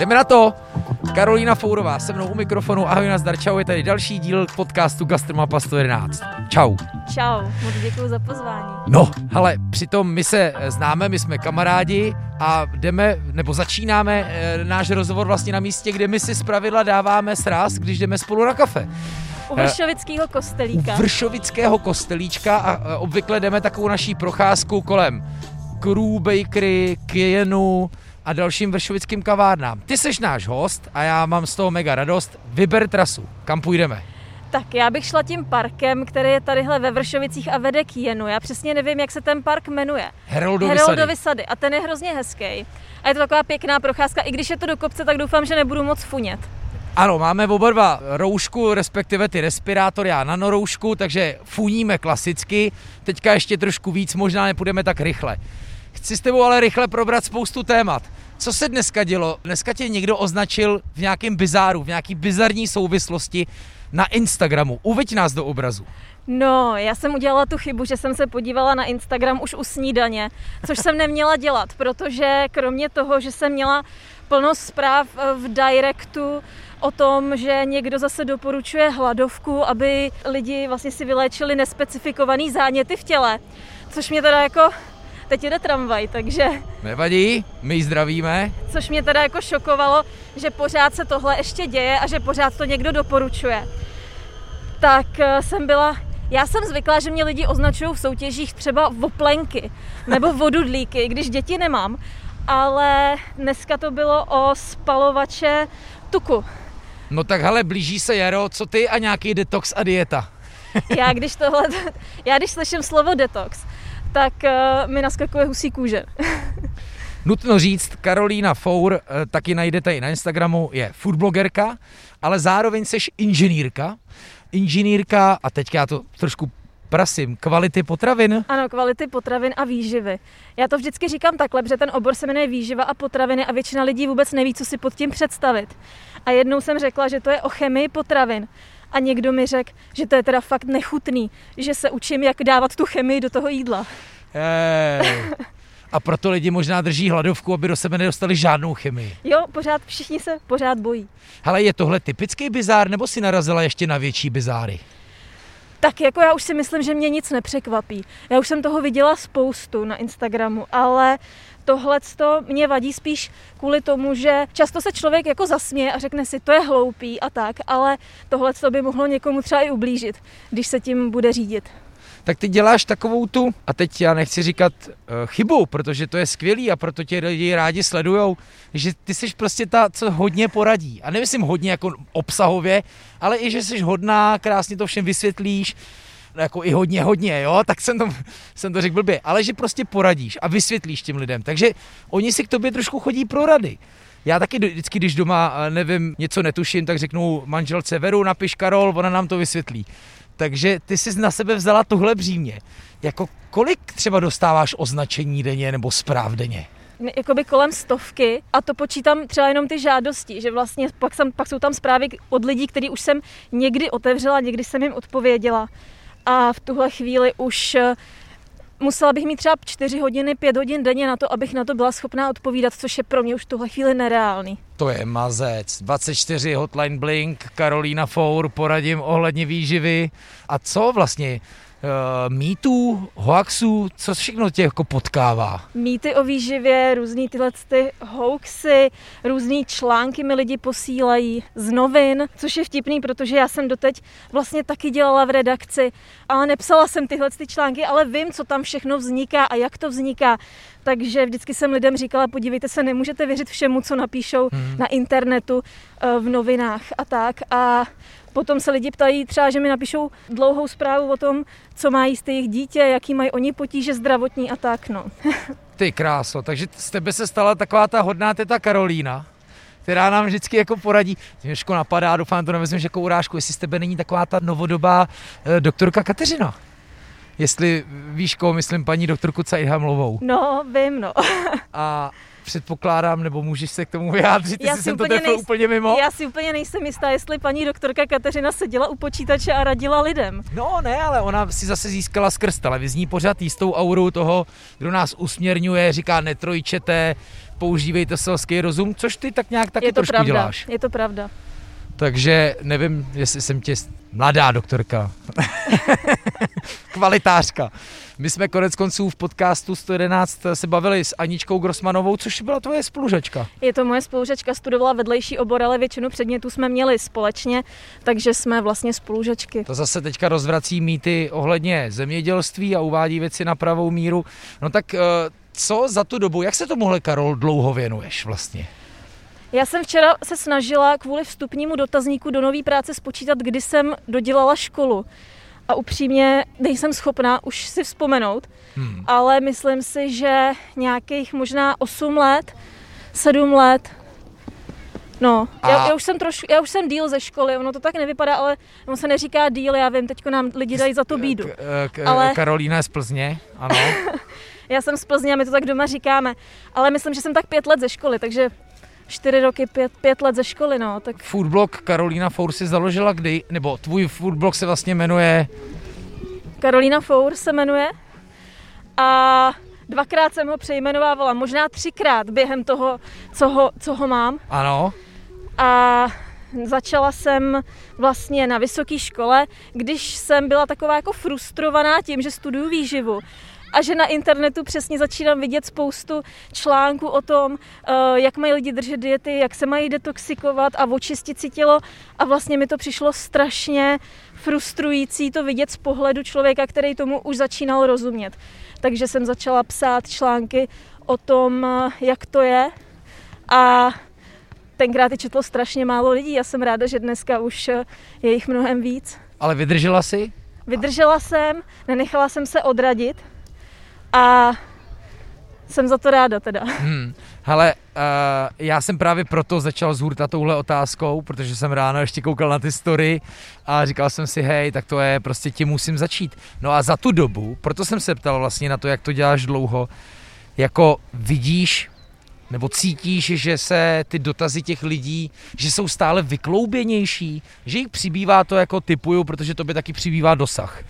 Jdeme na to. Karolína Fourová se mnou u mikrofonu. Ahoj, nazdar, čau, je tady další díl podcastu Gastromapa 111. Čau. Čau, moc děkuji za pozvání. No, ale přitom my se známe, my jsme kamarádi a jdeme, nebo začínáme e, náš rozhovor vlastně na místě, kde my si zpravidla dáváme sraz, když jdeme spolu na kafe. U Vršovického kostelíka. U Vršovického kostelíčka a e, obvykle jdeme takovou naší procházku kolem Crew Bakery, Kienu, a dalším vršovickým kavárnám. Ty seš náš host a já mám z toho mega radost. Vyber trasu. Kam půjdeme? Tak já bych šla tím parkem, který je tadyhle ve Vršovicích a vede k Jenu. Já přesně nevím, jak se ten park jmenuje. Heroldovy, Heroldovy sady. sady. A ten je hrozně hezký. A je to taková pěkná procházka. I když je to do kopce, tak doufám, že nebudu moc funět. Ano, máme oba dva roušku, respektive ty respirátory a nanoroušku, takže funíme klasicky. Teďka ještě trošku víc, možná nepůjdeme tak rychle. Chci s tebou ale rychle probrat spoustu témat. Co se dneska dělo? Dneska tě někdo označil v nějakém bizáru, v nějaký bizarní souvislosti na Instagramu. Uveď nás do obrazu. No, já jsem udělala tu chybu, že jsem se podívala na Instagram už u snídaně, což jsem neměla dělat, protože kromě toho, že jsem měla plno zpráv eh, v directu o tom, že někdo zase doporučuje hladovku, aby lidi vlastně si vyléčili nespecifikovaný záněty v těle, což mě teda jako teď jede tramvaj, takže... Nevadí, my ji zdravíme. Což mě teda jako šokovalo, že pořád se tohle ještě děje a že pořád to někdo doporučuje. Tak eh, jsem byla já jsem zvyklá, že mě lidi označují v soutěžích třeba voplenky nebo vodudlíky, když děti nemám, ale dneska to bylo o spalovače tuku. No tak hele, blíží se jaro, co ty a nějaký detox a dieta? já když tohle, já když slyším slovo detox, tak uh, mi naskakuje husí kůže. Nutno říct, Karolína Four, uh, taky najdete i na Instagramu, je foodblogerka, ale zároveň seš inženýrka. Inženýrka, a teď já to trošku prasím, kvality potravin? Ano, kvality potravin a výživy. Já to vždycky říkám takhle, protože ten obor se jmenuje výživa a potraviny a většina lidí vůbec neví, co si pod tím představit. A jednou jsem řekla, že to je o chemii potravin. A někdo mi řekl, že to je teda fakt nechutný, že se učím, jak dávat tu chemii do toho jídla. Hey. A proto lidi možná drží hladovku, aby do sebe nedostali žádnou chemii. Jo, pořád všichni se pořád bojí. Ale je tohle typický bizár, nebo si narazila ještě na větší bizáry? Tak jako já už si myslím, že mě nic nepřekvapí. Já už jsem toho viděla spoustu na Instagramu, ale tohle to mě vadí spíš kvůli tomu, že často se člověk jako zasměje a řekne si, to je hloupý a tak, ale tohle by mohlo někomu třeba i ublížit, když se tím bude řídit tak ty děláš takovou tu, a teď já nechci říkat uh, chybu, protože to je skvělý a proto tě lidi rádi sledujou, že ty jsi prostě ta, co hodně poradí. A nemyslím hodně jako obsahově, ale i, že jsi hodná, krásně to všem vysvětlíš, jako i hodně, hodně, jo, tak jsem to, jsem to řekl blbě, ale že prostě poradíš a vysvětlíš těm lidem, takže oni si k tobě trošku chodí pro rady. Já taky vždycky, když doma eh, nevím, něco netuším, tak řeknu manželce Veru, napiš Karol, ona nám to vysvětlí. Takže ty jsi na sebe vzala tohle břímě. Jako kolik třeba dostáváš označení denně nebo zpráv denně? Jakoby kolem stovky a to počítám třeba jenom ty žádosti, že vlastně pak, jsem, pak jsou tam zprávy od lidí, který už jsem někdy otevřela, někdy jsem jim odpověděla a v tuhle chvíli už musela bych mít třeba 4 hodiny, 5 hodin denně na to, abych na to byla schopná odpovídat, což je pro mě už v tuhle chvíli nereálný. To je mazec. 24 Hotline Blink, Karolína Four, poradím ohledně výživy. A co vlastně mýtů, hoaxů, co všechno tě jako potkává? Mýty o výživě, různý tyhle ty hoaxy, různý články mi lidi posílají z novin, což je vtipný, protože já jsem doteď vlastně taky dělala v redakci, ale nepsala jsem tyhle ty články, ale vím, co tam všechno vzniká a jak to vzniká. Takže vždycky jsem lidem říkala, podívejte se, nemůžete věřit všemu, co napíšou hmm. na internetu, eh, v novinách a tak. A Potom se lidi ptají třeba, že mi napíšou dlouhou zprávu o tom, co mají z jejich dítě, jaký mají oni potíže zdravotní a tak, no. Ty kráso, takže z tebe se stala taková ta hodná teta Karolína, která nám vždycky jako poradí. Měško napadá, doufám, to nevezmeš jako urážku, jestli z tebe není taková ta novodobá eh, doktorka Kateřina. Jestli víš, koho myslím, paní doktorku Caidhamlovou. No, vím, no. a předpokládám, nebo můžeš se k tomu vyjádřit, Já si jsem to úplně trefil nejs- úplně mimo? Já si úplně nejsem jistá, jestli paní doktorka Kateřina seděla u počítače a radila lidem. No ne, ale ona si zase získala skrz televizní pořad jistou auru toho, kdo nás usměrňuje, říká netrojčete, používejte selský rozum, což ty tak nějak taky je to trošku pravda. děláš. Je to pravda. Takže nevím, jestli jsem tě... Mladá doktorka. Kvalitářka. My jsme konec konců v podcastu 111 se bavili s Aničkou Grossmanovou, což byla tvoje spolužačka. Je to moje spolužačka, studovala vedlejší obor, ale většinu předmětů jsme měli společně, takže jsme vlastně spolužačky. To zase teďka rozvrací mýty ohledně zemědělství a uvádí věci na pravou míru. No tak eh, co za tu dobu, jak se tomuhle, Karol, dlouho věnuješ vlastně? Já jsem včera se snažila kvůli vstupnímu dotazníku do nové práce spočítat, kdy jsem dodělala školu. A upřímně nejsem schopná už si vzpomenout, Hmm. ale myslím si, že nějakých možná 8 let, 7 let. No, A- já, já, už jsem trošku, já už jsem díl ze školy, ono to tak nevypadá, ale ono se neříká díl, já vím, teďko nám lidi dají za to bídu. K, k, Ale- Karolína je z Plzně, ano. Já jsem z Plzně a my to tak doma říkáme, ale myslím, že jsem tak pět let ze školy, takže čtyři roky, pět, pět let ze školy, no, tak Foodblog Karolína Four si založila kdy? Nebo tvůj foodblog se vlastně jmenuje... Karolína Four se jmenuje a dvakrát jsem ho přejmenovávala, možná třikrát během toho, co ho, co ho mám. Ano. A začala jsem vlastně na vysoké škole, když jsem byla taková jako frustrovaná tím, že studuju výživu. A že na internetu přesně začínám vidět spoustu článků o tom, eh, jak mají lidi držet diety, jak se mají detoxikovat a očistit si tělo. A vlastně mi to přišlo strašně frustrující to vidět z pohledu člověka, který tomu už začínal rozumět. Takže jsem začala psát články o tom, eh, jak to je. A tenkrát je četlo strašně málo lidí. Já jsem ráda, že dneska už eh, je jich mnohem víc. Ale vydržela si? Vydržela jsem, nenechala jsem se odradit a jsem za to ráda teda. Hmm. Hele, uh, já jsem právě proto začal zhurtat touhle otázkou, protože jsem ráno ještě koukal na ty story a říkal jsem si, hej, tak to je, prostě tím musím začít. No a za tu dobu, proto jsem se ptal vlastně na to, jak to děláš dlouho, jako vidíš nebo cítíš, že se ty dotazy těch lidí, že jsou stále vyklouběnější, že jich přibývá to jako typuju, protože to by taky přibývá dosah.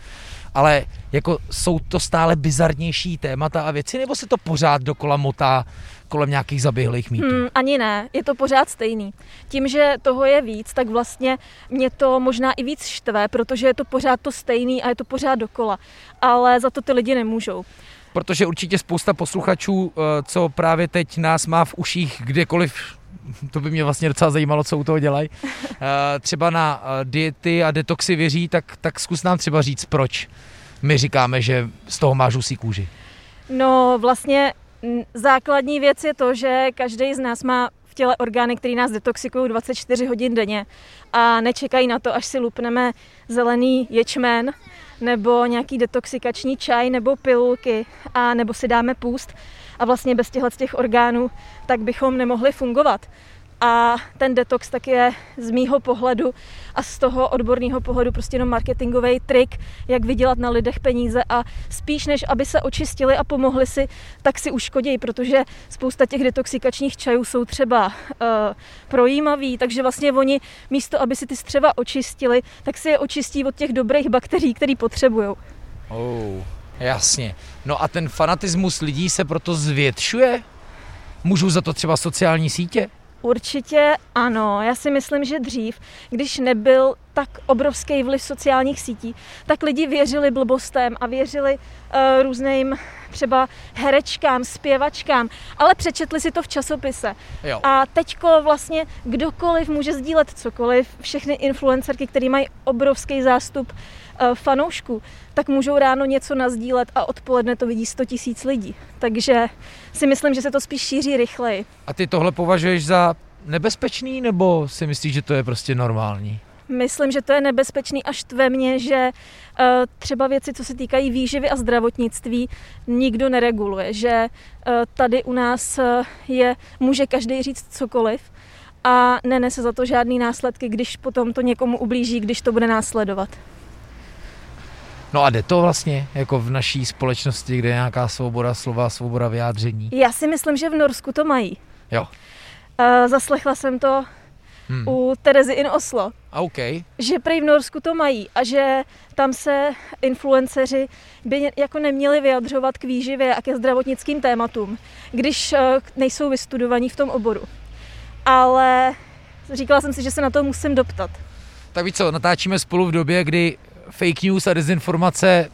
Ale jako jsou to stále bizarnější témata a věci, nebo se to pořád dokola motá kolem nějakých zaběhlých mýtů? Hmm, ani ne, je to pořád stejný. Tím, že toho je víc, tak vlastně mě to možná i víc štve, protože je to pořád to stejný a je to pořád dokola. Ale za to ty lidi nemůžou. Protože určitě spousta posluchačů, eh, co právě teď nás má v uších kdekoliv, to by mě vlastně docela zajímalo, co u toho dělají, eh, třeba na eh, diety a detoxy věří, tak, tak zkus nám třeba říct, proč my říkáme, že z toho máš husí kůži. No vlastně základní věc je to, že každý z nás má v těle orgány, které nás detoxikují 24 hodin denně a nečekají na to, až si lupneme zelený ječmen nebo nějaký detoxikační čaj nebo pilulky a nebo si dáme půst a vlastně bez těchto těch orgánů tak bychom nemohli fungovat. A ten detox tak je z mýho pohledu a z toho odborného pohledu prostě jenom marketingový trik, jak vydělat na lidech peníze a spíš než aby se očistili a pomohli si, tak si uškodí, protože spousta těch detoxikačních čajů jsou třeba uh, projímavý, takže vlastně oni místo, aby si ty střeva očistili, tak si je očistí od těch dobrých bakterií, které potřebují. Oh, jasně. No a ten fanatismus lidí se proto zvětšuje? Můžou za to třeba sociální sítě? Určitě ano. Já si myslím, že dřív, když nebyl tak obrovský vliv sociálních sítí, tak lidi věřili blbostem a věřili uh, různým třeba herečkám, zpěvačkám, ale přečetli si to v časopise. Jo. A teďko vlastně kdokoliv může sdílet cokoliv, všechny influencerky, které mají obrovský zástup fanoušků, tak můžou ráno něco nazdílet a odpoledne to vidí 100 tisíc lidí. Takže si myslím, že se to spíš šíří rychleji. A ty tohle považuješ za nebezpečný, nebo si myslíš, že to je prostě normální? Myslím, že to je nebezpečný až tve mě, že uh, třeba věci, co se týkají výživy a zdravotnictví, nikdo nereguluje, že uh, tady u nás uh, je, může každý říct cokoliv a nenese za to žádný následky, když potom to někomu ublíží, když to bude následovat. No a jde to vlastně, jako v naší společnosti, kde je nějaká svoboda slova, svoboda vyjádření? Já si myslím, že v Norsku to mají. Jo. Uh, zaslechla jsem to hmm. u Terezy in Oslo. OK. Že prej v Norsku to mají a že tam se influenceři by jako neměli vyjadřovat k výživě a ke zdravotnickým tématům, když uh, nejsou vystudovaní v tom oboru. Ale říkala jsem si, že se na to musím doptat. Tak víš co, natáčíme spolu v době, kdy fake news a dezinformace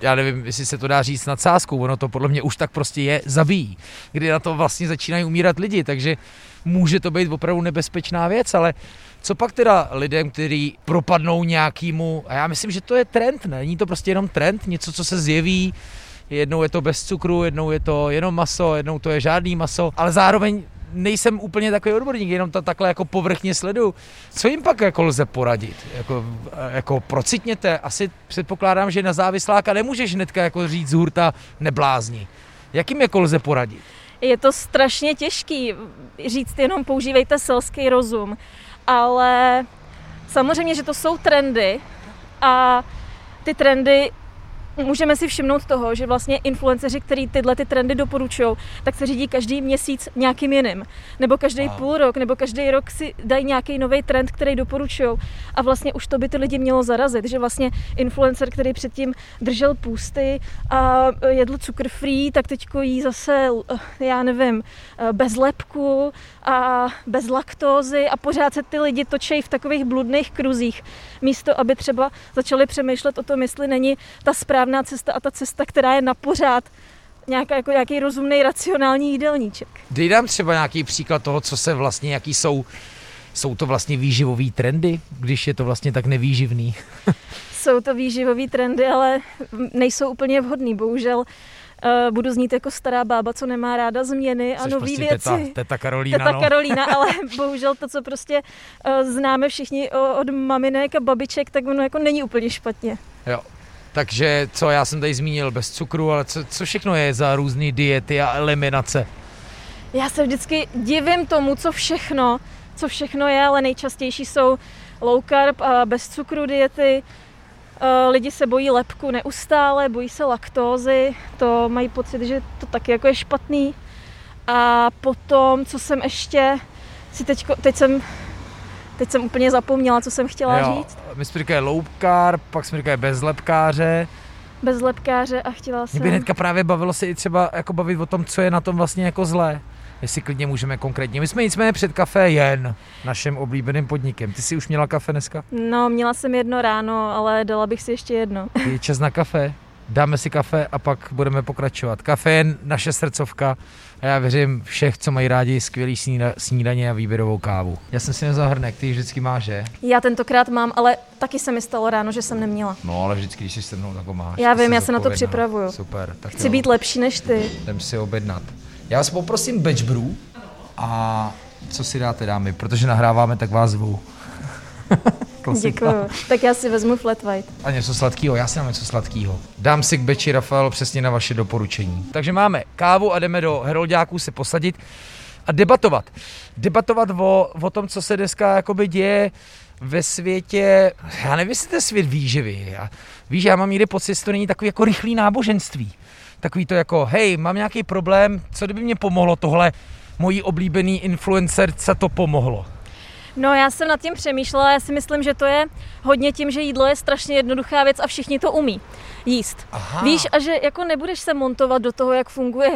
já nevím, jestli se to dá říct nad sázkou, ono to podle mě už tak prostě je, zabíjí, kdy na to vlastně začínají umírat lidi, takže může to být opravdu nebezpečná věc, ale co pak teda lidem, kteří propadnou nějakýmu, a já myslím, že to je trend, ne? není to prostě jenom trend, něco, co se zjeví, jednou je to bez cukru, jednou je to jenom maso, jednou to je žádný maso, ale zároveň nejsem úplně takový odborník, jenom to takhle jako povrchně sledu. Co jim pak jako lze poradit? Jako, jako procitněte, asi předpokládám, že na závisláka nemůžeš hnedka jako říct z hurta neblázni. Jak jim jako lze poradit? Je to strašně těžký říct jenom používejte selský rozum, ale samozřejmě, že to jsou trendy a ty trendy můžeme si všimnout toho, že vlastně influenceři, kteří tyhle ty trendy doporučují, tak se řídí každý měsíc nějakým jiným. Nebo každý wow. půl rok, nebo každý rok si dají nějaký nový trend, který doporučují. A vlastně už to by ty lidi mělo zarazit, že vlastně influencer, který předtím držel půsty a jedl cukr free, tak teď jí zase, já nevím, bez lepku a bez laktózy a pořád se ty lidi točejí v takových bludných kruzích. Místo, aby třeba začali přemýšlet o tom, jestli není ta správná cesta a ta cesta, která je na pořád nějaká, jako nějaký rozumný, racionální jídelníček. Dej nám třeba nějaký příklad toho, co se vlastně, jaký jsou, jsou to vlastně výživové trendy, když je to vlastně tak nevýživný. jsou to výživové trendy, ale nejsou úplně vhodný, bohužel. Uh, budu znít jako stará bába, co nemá ráda změny a nové prostě věci. Teta, teta Karolína, teta no. Karolína, ale bohužel to, co prostě uh, známe všichni od maminek a babiček, tak ono jako není úplně špatně. Jo. Takže co, já jsem tady zmínil bez cukru, ale co, co všechno je za různé diety a eliminace? Já se vždycky divím tomu, co všechno, co všechno je, ale nejčastější jsou low carb a bez cukru diety, Eh, lidi se bojí lepku neustále, bojí se laktózy, to mají pocit, že to taky jako je špatný. A potom, co jsem ještě, si teďko, teď jsem Teď jsem úplně zapomněla, co jsem chtěla jo, říct. My jsme říkali carb, pak jsme říkali bez lepkáře. Bez lepkáře a chtěla jsem... Mě by hnedka právě bavilo se i třeba jako bavit o tom, co je na tom vlastně jako zlé jestli klidně můžeme konkrétně. My jsme nicméně před kafe jen naším oblíbeným podnikem. Ty jsi už měla kafe dneska? No, měla jsem jedno ráno, ale dala bych si ještě jedno. Je čas na kafe. Dáme si kafe a pak budeme pokračovat. Kafe je naše srdcovka a já věřím všech, co mají rádi skvělý snída, snídaně a výběrovou kávu. Já jsem si nezal hrnek, ty vždycky máš, že? Já tentokrát mám, ale taky se mi stalo ráno, že jsem neměla. No, ale vždycky, když jsi se mnou, tak ho máš. Já vím, já se na to připravuju. Super. Tak Chci jo. být lepší než ty. Jdem si objednat. Já vás poprosím batch brew a co si dáte dámy, protože nahráváme, tak vás zvu. Děkuju. Tak já si vezmu flat white. A něco sladkého, já si dám něco sladkého. Dám si k beči Rafael přesně na vaše doporučení. Takže máme kávu a jdeme do Heroldáků se posadit a debatovat. Debatovat o, o tom, co se dneska jakoby děje ve světě, já nevím, jestli to je svět výživy. Já, víš, já mám někdy pocit, že to není takový jako rychlý náboženství takový to jako, hej, mám nějaký problém, co kdyby mě pomohlo tohle, mojí oblíbený influencerce to pomohlo. No já jsem nad tím přemýšlela, já si myslím, že to je hodně tím, že jídlo je strašně jednoduchá věc a všichni to umí jíst. Aha. Víš, a že jako nebudeš se montovat do toho, jak funguje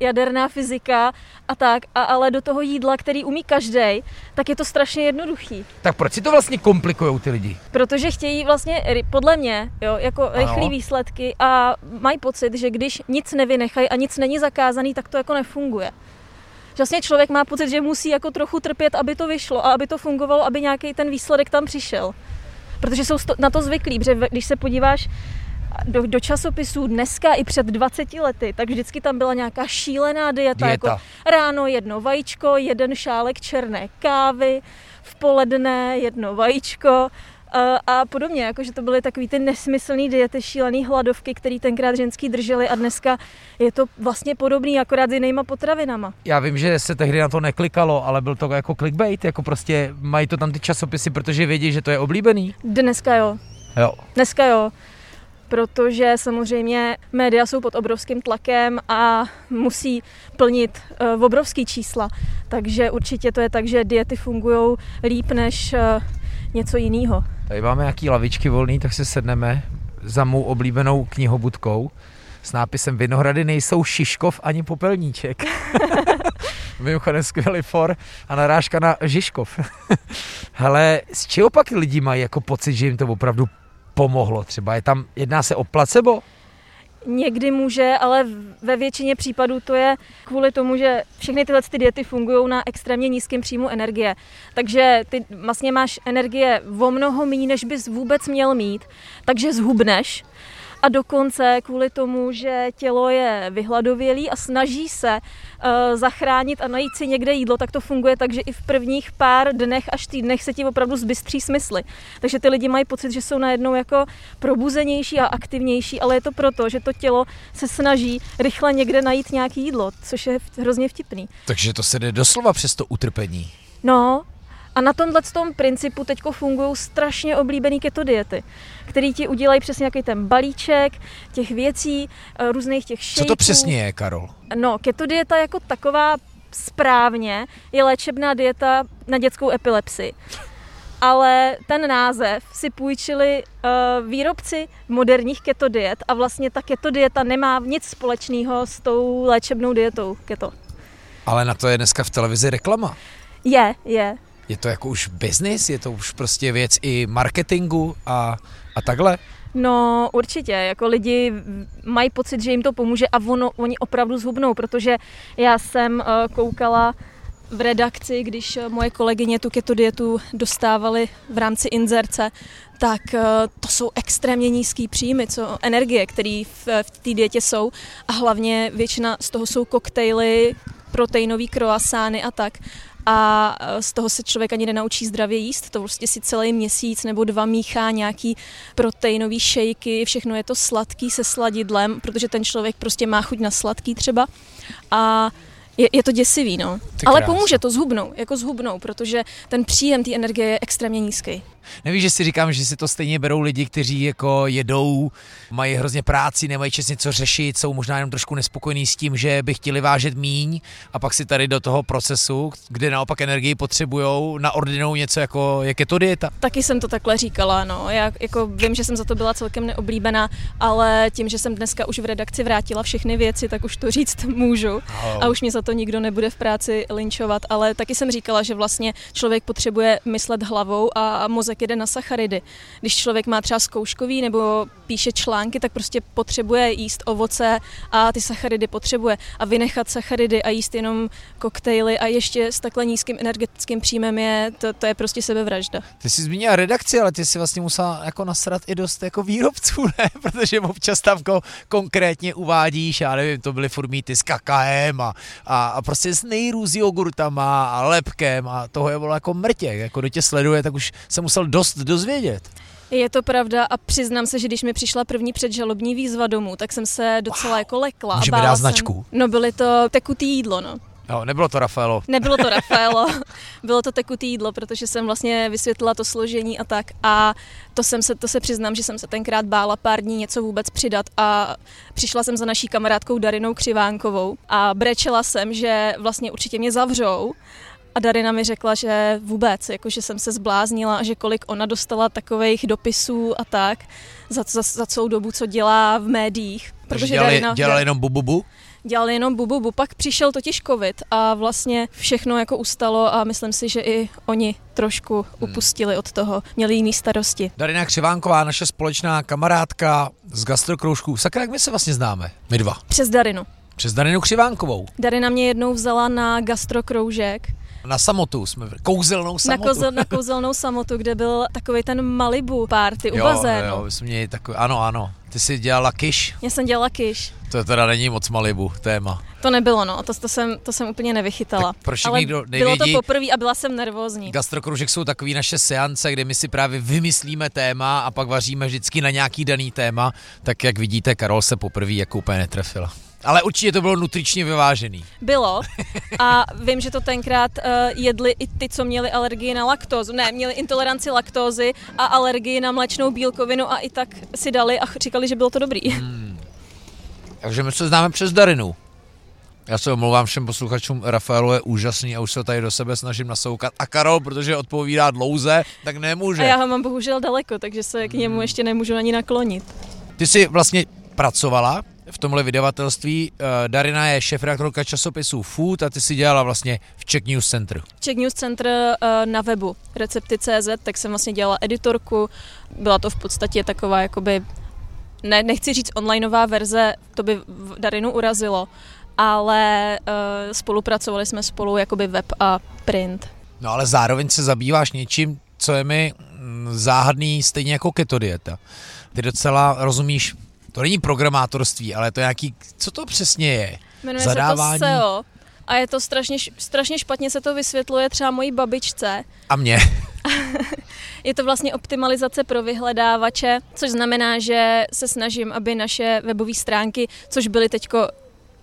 jaderná fyzika a tak, a, ale do toho jídla, který umí každý, tak je to strašně jednoduchý. Tak proč si to vlastně komplikují ty lidi? Protože chtějí vlastně, podle mě, jo, jako rychlé výsledky a mají pocit, že když nic nevynechají a nic není zakázaný, tak to jako nefunguje vlastně člověk má pocit, že musí jako trochu trpět, aby to vyšlo a aby to fungovalo, aby nějaký ten výsledek tam přišel. Protože jsou na to zvyklí, protože když se podíváš do, do časopisů dneska i před 20 lety, tak vždycky tam byla nějaká šílená dieta, dieta. jako ráno jedno vajíčko, jeden šálek černé kávy, v poledne jedno vajíčko, a podobně, jakože to byly takový ty nesmyslný diety, šílený hladovky, který tenkrát ženský drželi a dneska je to vlastně podobný, akorát s jinýma potravinama. Já vím, že se tehdy na to neklikalo, ale byl to jako clickbait, jako prostě mají to tam ty časopisy, protože vědí, že to je oblíbený. Dneska jo. Jo. Dneska jo, protože samozřejmě média jsou pod obrovským tlakem a musí plnit uh, obrovský čísla. Takže určitě to je tak, že diety fungují líp než uh, něco jiného. Tady máme nějaký lavičky volný, tak se sedneme za mou oblíbenou knihobudkou s nápisem Vinohrady nejsou Šiškov ani popelníček. Mimochodem skvělý for a narážka na Žižkov. Hele, z čeho pak lidi mají jako pocit, že jim to opravdu pomohlo? Třeba je tam, jedná se o placebo? Někdy může, ale ve většině případů to je kvůli tomu, že všechny tyhle ty diety fungují na extrémně nízkém příjmu energie. Takže ty vlastně máš energie o mnoho méně, než bys vůbec měl mít, takže zhubneš a dokonce kvůli tomu, že tělo je vyhladovělý a snaží se uh, zachránit a najít si někde jídlo, tak to funguje tak, že i v prvních pár dnech až týdnech se ti opravdu zbystří smysly. Takže ty lidi mají pocit, že jsou najednou jako probuzenější a aktivnější, ale je to proto, že to tělo se snaží rychle někde najít nějaký jídlo, což je hrozně vtipný. Takže to se jde doslova přes to utrpení. No, a na tomhle tom principu teď fungují strašně oblíbené keto diety, které ti udělají přesně nějaký ten balíček těch věcí, eh, různých těch shapeů. Co to přesně je, Karol? No, keto dieta jako taková správně je léčebná dieta na dětskou epilepsii. Ale ten název si půjčili uh, výrobci moderních keto diet a vlastně ta keto dieta nemá nic společného s tou léčebnou dietou keto. Ale na to je dneska v televizi reklama. Je, je. Je to jako už business? Je to už prostě věc i marketingu a, a takhle? No určitě, jako lidi mají pocit, že jim to pomůže a ono, oni opravdu zhubnou, protože já jsem uh, koukala v redakci, když uh, moje kolegyně tu keto dietu dostávali v rámci inzerce, tak uh, to jsou extrémně nízký příjmy, co energie, které v, v té dietě jsou a hlavně většina z toho jsou koktejly, proteinový kroasány a tak a e, z toho se člověk ani nenaučí zdravě jíst. To prostě si celý měsíc nebo dva míchá nějaký proteinový šejky, všechno je to sladký se sladidlem, protože ten člověk prostě má chuť na sladký třeba. A je, je to děsivý, no. Ale pomůže to zhubnou, jako zhubnou, protože ten příjem té energie je extrémně nízký. Nevíš, že si říkám, že si to stejně berou lidi, kteří jako jedou, mají hrozně práci, nemají čas něco řešit, jsou možná jenom trošku nespokojení s tím, že by chtěli vážet míň a pak si tady do toho procesu, kde naopak energii potřebují, naordinou něco jako, jak je to dieta. Taky jsem to takhle říkala, no. Já jako vím, že jsem za to byla celkem neoblíbená, ale tím, že jsem dneska už v redakci vrátila všechny věci, tak už to říct můžu oh. a už mě za to nikdo nebude v práci linčovat, ale taky jsem říkala, že vlastně člověk potřebuje myslet hlavou a mozek jede na sacharidy. Když člověk má třeba zkouškový nebo píše články, tak prostě potřebuje jíst ovoce a ty sacharidy potřebuje. A vynechat sacharidy a jíst jenom koktejly a ještě s takhle nízkým energetickým příjmem je, to, to je prostě sebevražda. Ty jsi zmínila redakci, ale ty si vlastně musela jako nasrat i dost jako výrobců, ne? Protože občas tam ko, konkrétně uvádíš, já nevím, to byly formíty s kakaem a, a, a prostě s nejrůz jogurtama a lepkem a toho je bylo jako mrtě. Jako do tě sleduje, tak už jsem musel dost dozvědět. Je to pravda a přiznám se, že když mi přišla první předžalobní výzva domů, tak jsem se docela wow. jako lekla. Můžeme dát značku? Jsem, no byly to tekutý jídlo, no. Jo, nebylo to Rafaelo. Nebylo to Rafaelo, bylo to tekutý jídlo, protože jsem vlastně vysvětlila to složení a tak. A to, jsem se, to se přiznám, že jsem se tenkrát bála pár dní něco vůbec přidat a přišla jsem za naší kamarádkou Darinou Křivánkovou a brečela jsem, že vlastně určitě mě zavřou a Darina mi řekla, že vůbec, jako že jsem se zbláznila a že kolik ona dostala takových dopisů a tak za, za, za celou dobu, co dělá v médiích. Protože dělali, Darina, dělali jenom bububu? Dělali jenom bububu. Pak přišel totiž covid a vlastně všechno jako ustalo a myslím si, že i oni trošku hmm. upustili od toho, měli jiný starosti. Darina Křivánková, naše společná kamarádka z gastrokroužků. Sakra, jak my se vlastně známe? My dva. Přes Darinu. Přes Darinu Křivánkovou. Darina mě jednou vzala na gastrokroužek na samotu jsme, kouzelnou samotu. Na, kouzel, na kouzelnou samotu, kde byl takový ten Malibu party u jo, bazénu. Jo, jsme měli takový, ano, ano. Ty jsi dělala kiš? Já jsem dělala kiš. To teda není moc Malibu téma. To nebylo, no, to, to, jsem, to jsem úplně nevychytala. Tak proč Ale nevědí, bylo to poprvé a byla jsem nervózní. Gastrokružek jsou takový naše seance, kde my si právě vymyslíme téma a pak vaříme vždycky na nějaký daný téma. Tak jak vidíte, Karol se poprvé jako úplně netrefila. Ale určitě to bylo nutričně vyvážený. Bylo. A vím, že to tenkrát uh, jedli i ty, co měli alergii na laktózu. Ne, měli intoleranci laktózy a alergii na mléčnou bílkovinu a i tak si dali a říkali, že bylo to dobrý. Hmm. Takže my se známe přes Darinu. Já se omlouvám všem posluchačům, Rafaelu je úžasný a už se tady do sebe snažím nasoukat. A Karol, protože odpovídá dlouze, tak nemůže. A já ho mám bohužel daleko, takže se k němu hmm. ještě nemůžu ani naklonit. Ty jsi vlastně pracovala v tomhle vydavatelství. Eh, Darina je šéf-redaktorka časopisu Food a ty si dělala vlastně v Czech News Center. Czech News Center eh, na webu recepty.cz, tak jsem vlastně dělala editorku. Byla to v podstatě taková jakoby ne, nechci říct onlineová verze, to by Darinu urazilo, ale uh, spolupracovali jsme spolu jakoby web a print. No ale zároveň se zabýváš něčím, co je mi mm, záhadný, stejně jako keto dieta. Ty docela rozumíš, to není programátorství, ale to je nějaký, co to přesně je? Jmenuje Zadávání. se to SEO a je to strašně, strašně špatně se to vysvětluje třeba mojí babičce. A mě. je to vlastně optimalizace pro vyhledávače, což znamená, že se snažím, aby naše webové stránky, což byly teďko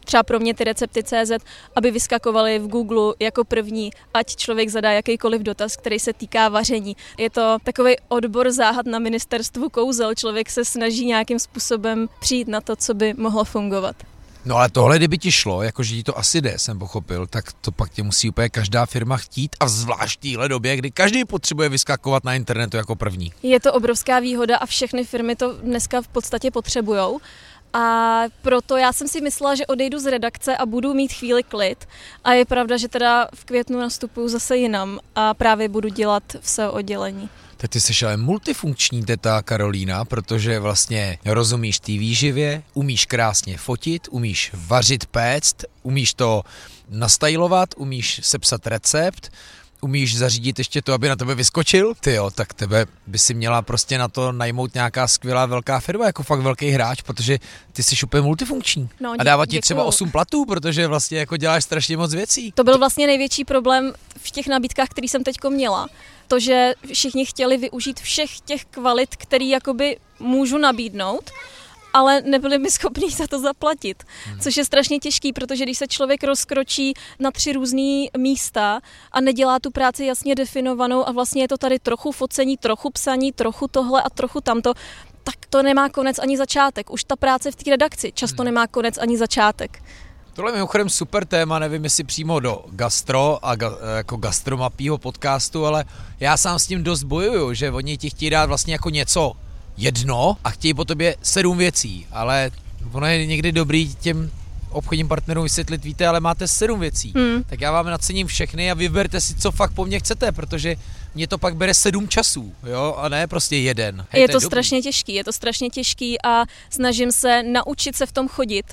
třeba pro mě ty recepty CZ, aby vyskakovaly v Google jako první, ať člověk zadá jakýkoliv dotaz, který se týká vaření. Je to takový odbor záhad na ministerstvu kouzel. Člověk se snaží nějakým způsobem přijít na to, co by mohlo fungovat. No ale tohle, kdyby ti šlo, jakože ti to asi jde, jsem pochopil, tak to pak tě musí úplně každá firma chtít a zvlášť téhle době, kdy každý potřebuje vyskakovat na internetu jako první. Je to obrovská výhoda a všechny firmy to dneska v podstatě potřebujou. A proto já jsem si myslela, že odejdu z redakce a budu mít chvíli klid. A je pravda, že teda v květnu nastupuju zase jinam a právě budu dělat v SEO oddělení. Tak ty jsi ale multifunkční teta Karolína, protože vlastně rozumíš té výživě, umíš krásně fotit, umíš vařit, péct, umíš to nastajlovat, umíš sepsat recept, umíš zařídit ještě to, aby na tebe vyskočil, ty jo, tak tebe by si měla prostě na to najmout nějaká skvělá velká firma, jako fakt velký hráč, protože ty jsi úplně multifunkční. No, a dávat ti třeba 8 platů, protože vlastně jako děláš strašně moc věcí. To byl vlastně největší problém v těch nabídkách, který jsem teďko měla. To, že všichni chtěli využít všech těch kvalit, který jakoby můžu nabídnout ale nebyli mi schopní za to zaplatit. Hmm. Což je strašně těžký, protože když se člověk rozkročí na tři různé místa a nedělá tu práci jasně definovanou a vlastně je to tady trochu focení, trochu psaní, trochu tohle a trochu tamto, tak to nemá konec ani začátek. Už ta práce v té redakci často hmm. nemá konec ani začátek. Tohle je mimochodem super téma, nevím jestli přímo do gastro a ga, jako gastromapího podcastu, ale já sám s tím dost bojuju, že oni ti chtějí dát vlastně jako něco jedno a chtějí po tobě sedm věcí, ale ono je někdy dobrý těm obchodním partnerům vysvětlit, víte, ale máte sedm věcí, hmm. tak já vám nacením všechny a vyberte si, co fakt po mně chcete, protože mě to pak bere sedm časů, jo, a ne prostě jeden. Hej, je to, to je strašně těžký, je to strašně těžký a snažím se naučit se v tom chodit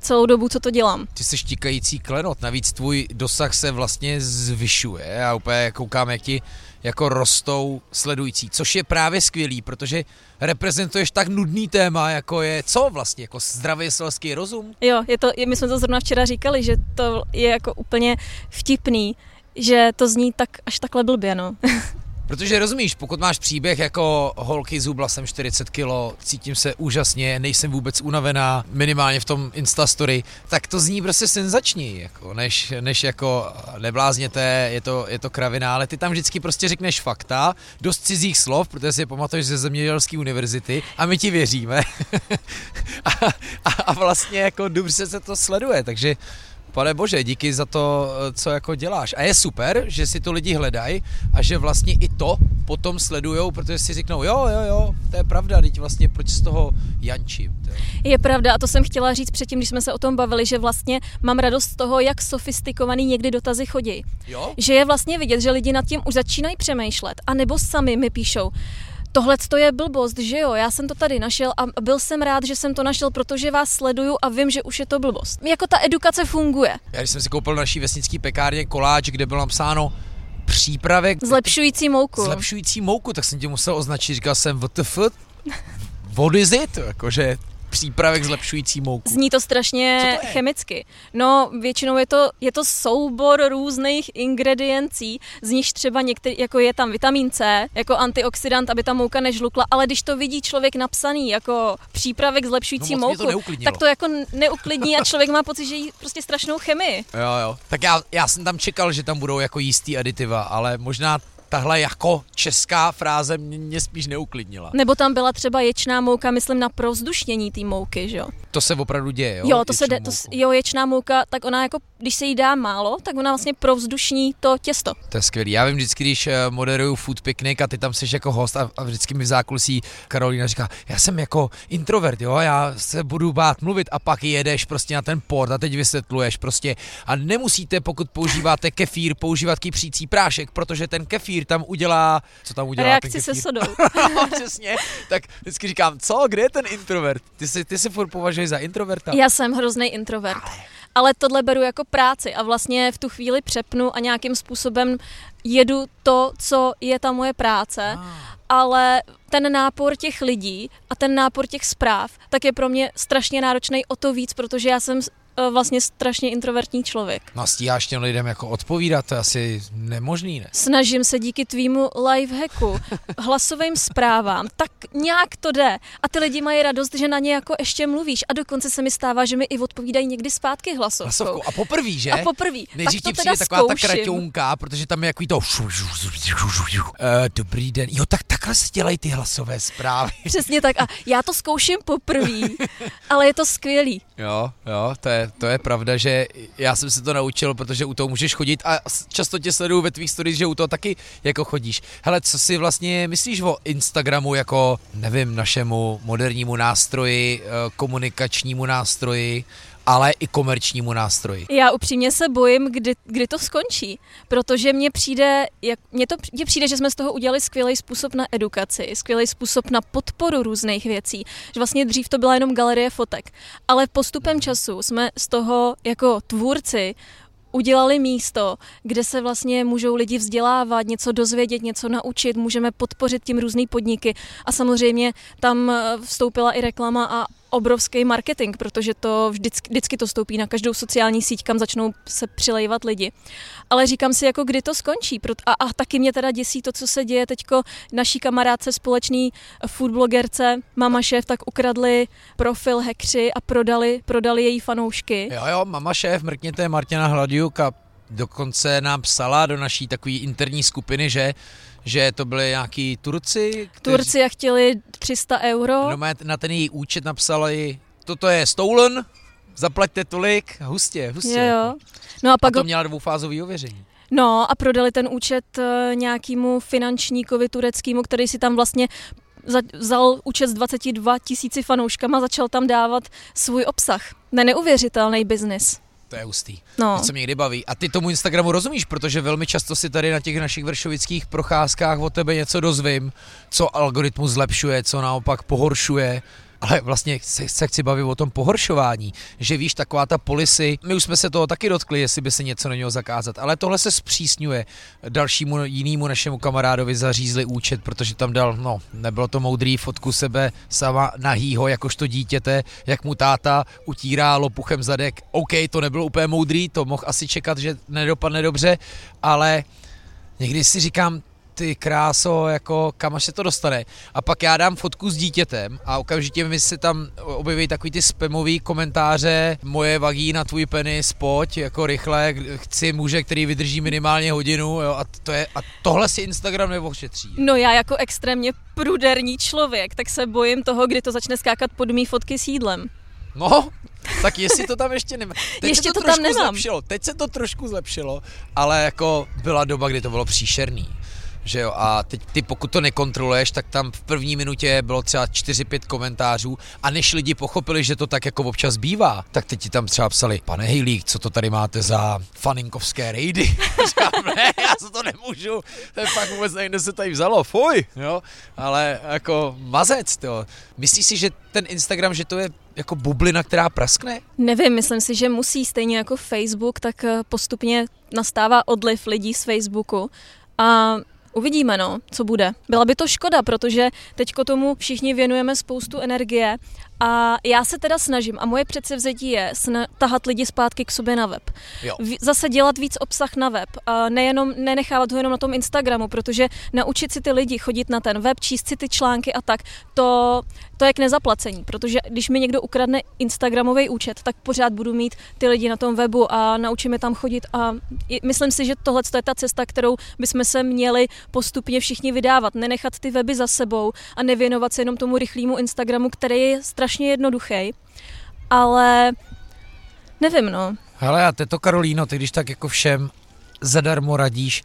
celou dobu, co to dělám. Ty jsi štíkající klenot, navíc tvůj dosah se vlastně zvyšuje. Já úplně koukám, jak ti jako rostou sledující, což je právě skvělý, protože reprezentuješ tak nudný téma, jako je co vlastně, jako zdravý selský rozum? Jo, je to, my jsme to zrovna včera říkali, že to je jako úplně vtipný, že to zní tak až takhle blbě, no. Protože rozumíš, pokud máš příběh jako holky, zubla jsem 40 kilo, cítím se úžasně, nejsem vůbec unavená, minimálně v tom Instastory, tak to zní prostě senzační, jako, než, než jako neblázněte, je to, je to kravina, ale ty tam vždycky prostě řekneš fakta, dost cizích slov, protože si je pamatuješ ze zemědělské univerzity a my ti věříme. a, a, a vlastně jako dobře se to sleduje, takže Pane bože, díky za to, co jako děláš. A je super, že si to lidi hledají a že vlastně i to potom sledujou, protože si řeknou, jo, jo, jo, to je pravda, teď vlastně proč z toho jančím. Je pravda a to jsem chtěla říct předtím, když jsme se o tom bavili, že vlastně mám radost z toho, jak sofistikovaný někdy dotazy chodí. Jo? Že je vlastně vidět, že lidi nad tím už začínají přemýšlet, a nebo sami mi píšou, tohle to je blbost, že jo, já jsem to tady našel a byl jsem rád, že jsem to našel, protože vás sleduju a vím, že už je to blbost. Jako ta edukace funguje. Já když jsem si koupil naší vesnický pekárně koláč, kde bylo napsáno přípravek... Zlepšující mouku. Zlepšující mouku, tak jsem tě musel označit, říkal jsem WTF, what is it? Jakože Přípravek zlepšující mouku. Zní to strašně to chemicky. No, většinou je to, je to soubor různých ingrediencí, z nich třeba některý, jako je tam vitamin C, jako antioxidant, aby ta mouka nežlukla, ale když to vidí člověk napsaný jako přípravek zlepšující no, mouku, to tak to jako neuklidní a člověk má pocit, že jí prostě strašnou chemii. Jo, jo. Tak já, já jsem tam čekal, že tam budou jako jistý aditiva, ale možná tahle jako česká fráze mě spíš neuklidnila. Nebo tam byla třeba ječná mouka, myslím na provzdušnění té mouky, že jo? To se opravdu děje, jo? Jo, to se de, to, jo, ječná mouka, tak ona jako, když se jí dá málo, tak ona vlastně provzdušní to těsto. To je skvělý. Já vím vždycky, když eh, moderuju food picnic a ty tam jsi jako host a, a vždycky mi v zákulisí Karolina říká, já jsem jako introvert, jo, já se budu bát mluvit a pak jedeš prostě na ten port a teď vysvětluješ prostě a nemusíte, pokud používáte kefír, používat kypřící prášek, protože ten kefír tam udělá, co tam udělá Reakci se sodou. no, přesně. Tak vždycky říkám, co, kde je ten introvert? Ty si, ty si furt považuješ za introverta? Já jsem hrozný introvert. Ale ale tohle beru jako práci a vlastně v tu chvíli přepnu a nějakým způsobem jedu to, co je ta moje práce, ah. ale ten nápor těch lidí a ten nápor těch zpráv, tak je pro mě strašně náročný o to víc, protože já jsem vlastně strašně introvertní člověk. No a stíháš těm lidem jako odpovídat, to je asi nemožný, ne? Snažím se díky tvýmu lifehacku, hlasovým zprávám, tak nějak to jde. A ty lidi mají radost, že na ně jako ještě mluvíš. A dokonce se mi stává, že mi i odpovídají někdy zpátky hlasovkou. hlasovkou. A poprvé, že? A poprvé. Nejdřív ti přijde taková zkouším. ta kraťounka, protože tam je jaký to... Uh, dobrý den. Jo, tak takhle se dělají ty hlasové zprávy. Přesně tak. A já to zkouším poprvé, ale je to skvělý. Jo, jo, to je, to je pravda, že já jsem se to naučil, protože u toho můžeš chodit a často tě sleduju ve tvých stories, že u toho taky jako chodíš. Hele, co si vlastně myslíš o Instagramu jako, nevím, našemu modernímu nástroji, eh, komunikačnímu nástroji, ale i komerčnímu nástroji. Já upřímně se bojím, kdy, kdy to skončí, protože mně přijde, jak, mně to mně přijde, že jsme z toho udělali skvělý způsob na edukaci, skvělý způsob na podporu různých věcí, že vlastně dřív to byla jenom galerie fotek, ale postupem času jsme z toho jako tvůrci udělali místo, kde se vlastně můžou lidi vzdělávat, něco dozvědět, něco naučit, můžeme podpořit tím různé podniky a samozřejmě tam eh, vstoupila i reklama a obrovský marketing, protože to vždycky, vždycky to stoupí na každou sociální síť, kam začnou se přilejvat lidi. Ale říkám si, jako kdy to skončí. A, a taky mě teda děsí to, co se děje teďko naší kamarádce společný foodblogerce Mama Šéf, tak ukradli profil hekři a prodali, prodali její fanoušky. Jo, jo, Mama Šéf, mrkněte Martina Hladiuk a dokonce nám psala do naší takové interní skupiny, že že to byly nějaký Turci. Kteří... Turci a chtěli 300 euro. No, na ten její účet napsali, toto je stolen, zaplaťte tolik, hustě, hustě. Jo, jo. No a, pak a to měla dvoufázový ověření. No a prodali ten účet eh, nějakému finančníkovi tureckému, který si tam vlastně vzal účet s 22 tisíci fanouškama a začal tam dávat svůj obsah. Ne neuvěřitelný biznis. To je hustý. No. To se mě někdy baví. A ty tomu Instagramu rozumíš, protože velmi často si tady na těch našich vršovických procházkách o tebe něco dozvím, co algoritmus zlepšuje, co naopak pohoršuje ale vlastně se, se chci bavit o tom pohoršování, že víš, taková ta polisy, my už jsme se toho taky dotkli, jestli by se něco nemělo zakázat, ale tohle se zpřísňuje dalšímu jinému našemu kamarádovi zařízli účet, protože tam dal, no, nebylo to moudrý fotku sebe sama nahýho, jakožto dítěte, jak mu táta utírá lopuchem zadek. OK, to nebylo úplně moudrý, to mohl asi čekat, že nedopadne dobře, ale někdy si říkám, ty kráso, jako kam až se to dostane. A pak já dám fotku s dítětem a okamžitě mi se tam objeví takový ty spamový komentáře, moje vagína, tvůj penis, pojď, jako rychle, chci muže, který vydrží minimálně hodinu, jo, a, to je, a tohle si Instagram neošetří. No já jako extrémně pruderní člověk, tak se bojím toho, kdy to začne skákat pod mý fotky s jídlem. No, tak jestli to tam ještě nemá. Teď ještě se to, to tam nemám. Zlepšilo. Teď se to trošku zlepšilo, ale jako byla doba, kdy to bylo příšerný že jo, a teď ty pokud to nekontroluješ, tak tam v první minutě bylo třeba 4-5 komentářů a než lidi pochopili, že to tak jako občas bývá, tak teď ti tam třeba psali, pane Hejlík, co to tady máte za faninkovské rejdy? Říkám, ne, já se to nemůžu, to je fakt vůbec nevím, se tady vzalo, fuj, jo, ale jako mazec, jo. Myslíš si, že ten Instagram, že to je jako bublina, která praskne? Nevím, myslím si, že musí stejně jako Facebook, tak eh, postupně nastává odliv lidí z Facebooku a Uvidíme, no, co bude. Byla by to škoda, protože teďko tomu všichni věnujeme spoustu energie A já se teda snažím a moje předsevzetí je sna- tahat lidi zpátky k sobě na web. Jo. Zase dělat víc obsah na web. A nejenom, nenechávat ho jenom na tom Instagramu, protože naučit si ty lidi chodit na ten web, číst si ty články a tak, to, to je k nezaplacení, protože když mi někdo ukradne Instagramový účet, tak pořád budu mít ty lidi na tom webu a naučíme tam chodit a myslím si, že tohle je ta cesta, kterou bychom se měli postupně všichni vydávat. Nenechat ty weby za sebou a nevěnovat se jenom tomu rychlému Instagramu, který je strašně jednoduchý, ale nevím, no. Hele a teto Karolíno, ty když tak jako všem zadarmo radíš,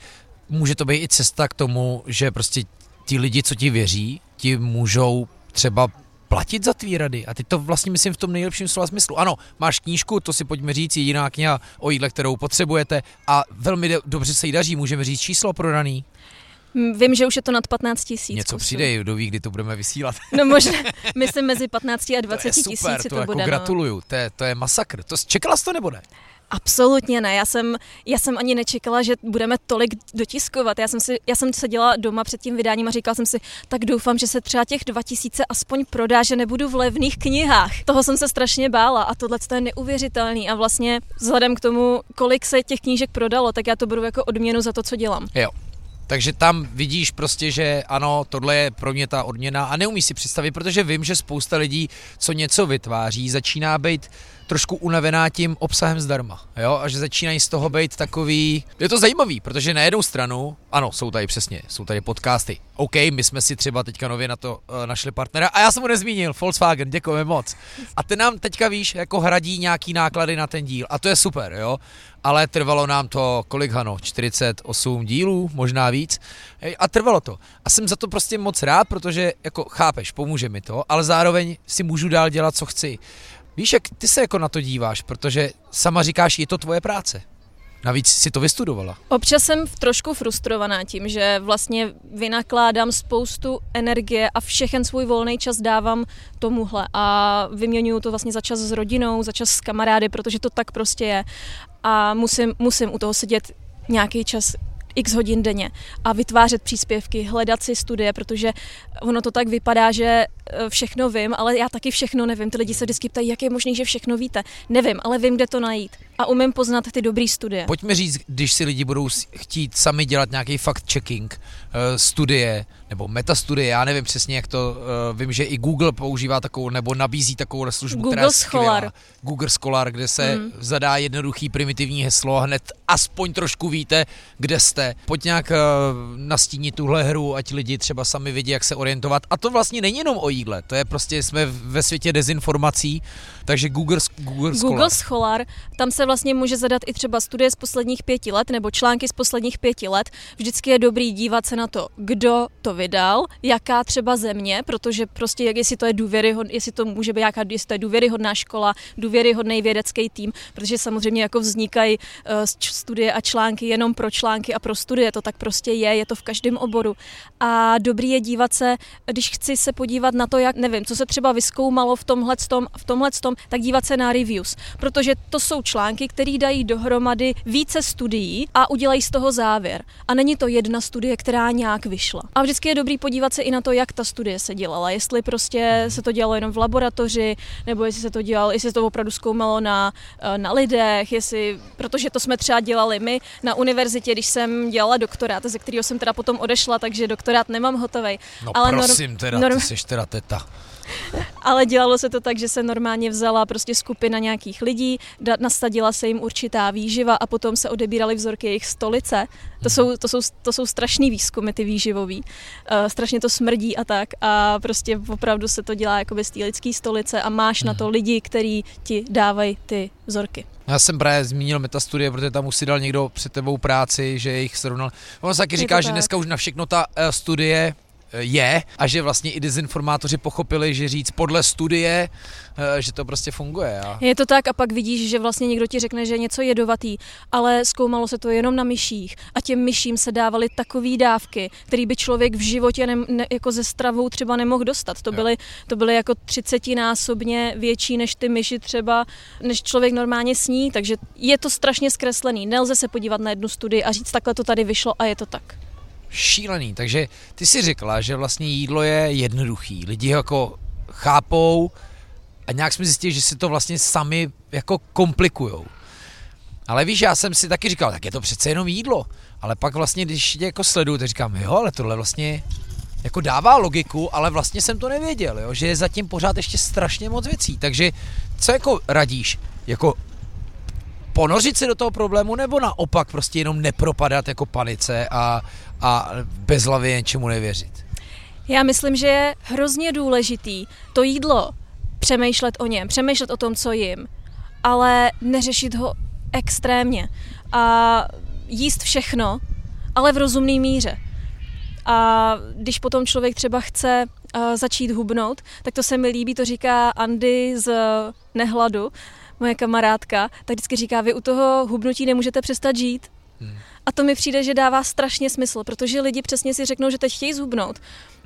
může to být i cesta k tomu, že prostě ti lidi, co ti věří, ti můžou třeba platit za tvý rady. A ty to vlastně myslím v tom nejlepším slova smyslu. Ano, máš knížku, to si pojďme říct, jediná kniha o jídle, kterou potřebujete a velmi dobře se jí daří. Můžeme říct číslo prodaný. Vím, že už je to nad 15 tisíc. Něco kusů. přijde, kdo ví, kdy to budeme vysílat. No možná, myslím mezi 15 a 20 tisíci to, to, to jako bude. No. Gratuluju, no. to, je, to je masakr. To, čekala jsi to nebo ne? Absolutně ne. Já jsem, já jsem ani nečekala, že budeme tolik dotiskovat. Já jsem, si, já jsem seděla doma před tím vydáním a říkala jsem si, tak doufám, že se třeba těch 2000 aspoň prodá, že nebudu v levných knihách. Toho jsem se strašně bála a tohle je neuvěřitelný a vlastně vzhledem k tomu, kolik se těch knížek prodalo, tak já to beru jako odměnu za to, co dělám. Jo. Takže tam vidíš prostě, že ano, tohle je pro mě ta odměna a neumí si představit, protože vím, že spousta lidí, co něco vytváří, začíná být trošku unavená tím obsahem zdarma, jo, a že začínají z toho být takový, je to zajímavý, protože na jednu stranu, ano, jsou tady přesně, jsou tady podcasty, OK, my jsme si třeba teďka nově na to uh, našli partnera a já jsem mu nezmínil, Volkswagen, děkujeme moc. A ten nám teďka, víš, jako hradí nějaký náklady na ten díl a to je super, jo, ale trvalo nám to, kolik Hano, 48 dílů, možná víc, a trvalo to. A jsem za to prostě moc rád, protože jako chápeš, pomůže mi to, ale zároveň si můžu dál dělat, co chci. Víš, jak ty se jako na to díváš, protože sama říkáš, je to tvoje práce. Navíc si to vystudovala. Občas jsem trošku frustrovaná tím, že vlastně vynakládám spoustu energie a všechen svůj volný čas dávám tomuhle a vyměňuju to vlastně za čas s rodinou, za čas s kamarády, protože to tak prostě je. A musím, musím u toho sedět nějaký čas x hodin denně a vytvářet příspěvky, hledat si studie, protože ono to tak vypadá, že e, všechno vím, ale já taky všechno nevím. Ty lidi se vždycky ptají, jak je možné, že všechno víte. Nevím, ale vím, kde to najít. A umím poznat ty dobré studie. Pojďme říct, když si lidi budou chtít sami dělat nějaký fact-checking, uh, studie nebo metastudie, já nevím přesně, jak to, uh, vím, že i Google používá takovou, nebo nabízí takovou službu, Google která je Scholar. Google Scholar, kde se mm. zadá jednoduchý primitivní heslo a hned aspoň trošku víte, kde jste. Pojď nějak uh, nastínit tuhle hru, ať lidi třeba sami vidí, jak se orientovat. A to vlastně není jenom o jídle, to je prostě, jsme ve světě dezinformací, takže Google, Google Scholar. Google Scholar, tam se vlastně může zadat i třeba studie z posledních pěti let nebo články z posledních pěti let. Vždycky je dobrý dívat se na to, kdo to vydal, jaká třeba země, protože prostě jak jestli to je důvěryhod, jestli to může být jaká, jestli to je důvěryhodná škola, důvěryhodný vědecký tým, protože samozřejmě jako vznikají uh, studie a články jenom pro články a pro studie, to tak prostě je, je to v každém oboru. A dobrý je dívat se, když chci se podívat na to, jak nevím, co se třeba vyskoumalo v tomhle v tomhle tak dívat se na reviews, protože to jsou články, které dají dohromady více studií a udělají z toho závěr. A není to jedna studie, která nějak vyšla. A vždycky je dobrý podívat se i na to, jak ta studie se dělala. Jestli prostě se to dělalo jenom v laboratoři, nebo jestli se to dělalo, jestli se to opravdu zkoumalo na, eh, na lidech, jestli, protože to jsme třeba dělali my na univerzitě, když jsem dělala doktorát, ze kterého jsem teda potom odešla, takže doktorát nemám hotový. No Ale prosím, teda, norm... ty jsi teda teta. Ale dělalo se to tak, že se normálně vzala prostě skupina nějakých lidí, nasadila se jim určitá výživa a potom se odebíraly vzorky jejich stolice. To jsou, to jsou, to jsou strašný výzkumy, ty výživový. Uh, strašně to smrdí a tak. A prostě opravdu se to dělá jako z té lidské stolice a máš na to mhm. lidi, kteří ti dávají ty vzorky. Já jsem právě zmínil metastudie, protože tam už si dal někdo před tebou práci, že jich srovnal. On se taky říká, že dneska už na všechno ta uh, studie je a že vlastně i dezinformátoři pochopili, že říct podle studie, eh, že to prostě funguje. A... Je to tak a pak vidíš, že vlastně někdo ti řekne, že je něco jedovatý, ale zkoumalo se to jenom na myších a těm myším se dávaly takové dávky, které by člověk v životě ne, ne, jako ze stravou třeba nemohl dostat. To byly, to byly jako třicetinásobně větší než ty myši třeba, než člověk normálně sní, takže je to strašně zkreslený. Nelze se podívat na jednu studii a říct, takhle to tady vyšlo a je to tak šílený. Takže ty si řekla, že vlastně jídlo je jednoduchý. Lidi ho jako chápou, A nějak jsme zjistili, že si to vlastně sami jako komplikujou. Ale víš, já jsem si taky říkal, tak je to přece jenom jídlo. Ale pak vlastně, když tě jako sleduju, tak říkám, jo, ale tohle vlastně jako dává logiku, ale vlastně jsem to nevěděl, jo, že je zatím pořád ještě strašně moc věcí. Takže co jako radíš? Jako ponořit se do toho problému nebo naopak prostě jenom nepropadat jako panice a, a bezhlavě něčemu nevěřit? Já myslím, že je hrozně důležitý to jídlo přemýšlet o něm, přemýšlet o tom, co jim, ale neřešit ho extrémně a jíst všechno, ale v rozumné míře. A když potom člověk třeba chce uh, začít hubnout, tak to se mi líbí, to říká Andy z Nehladu, moje kamarádka, tak vždycky říká, vy u toho hubnutí nemůžete přestat žít. Hmm. A to mi přijde, že dává strašně smysl, protože lidi přesně si řeknou, že teď chtějí zhubnout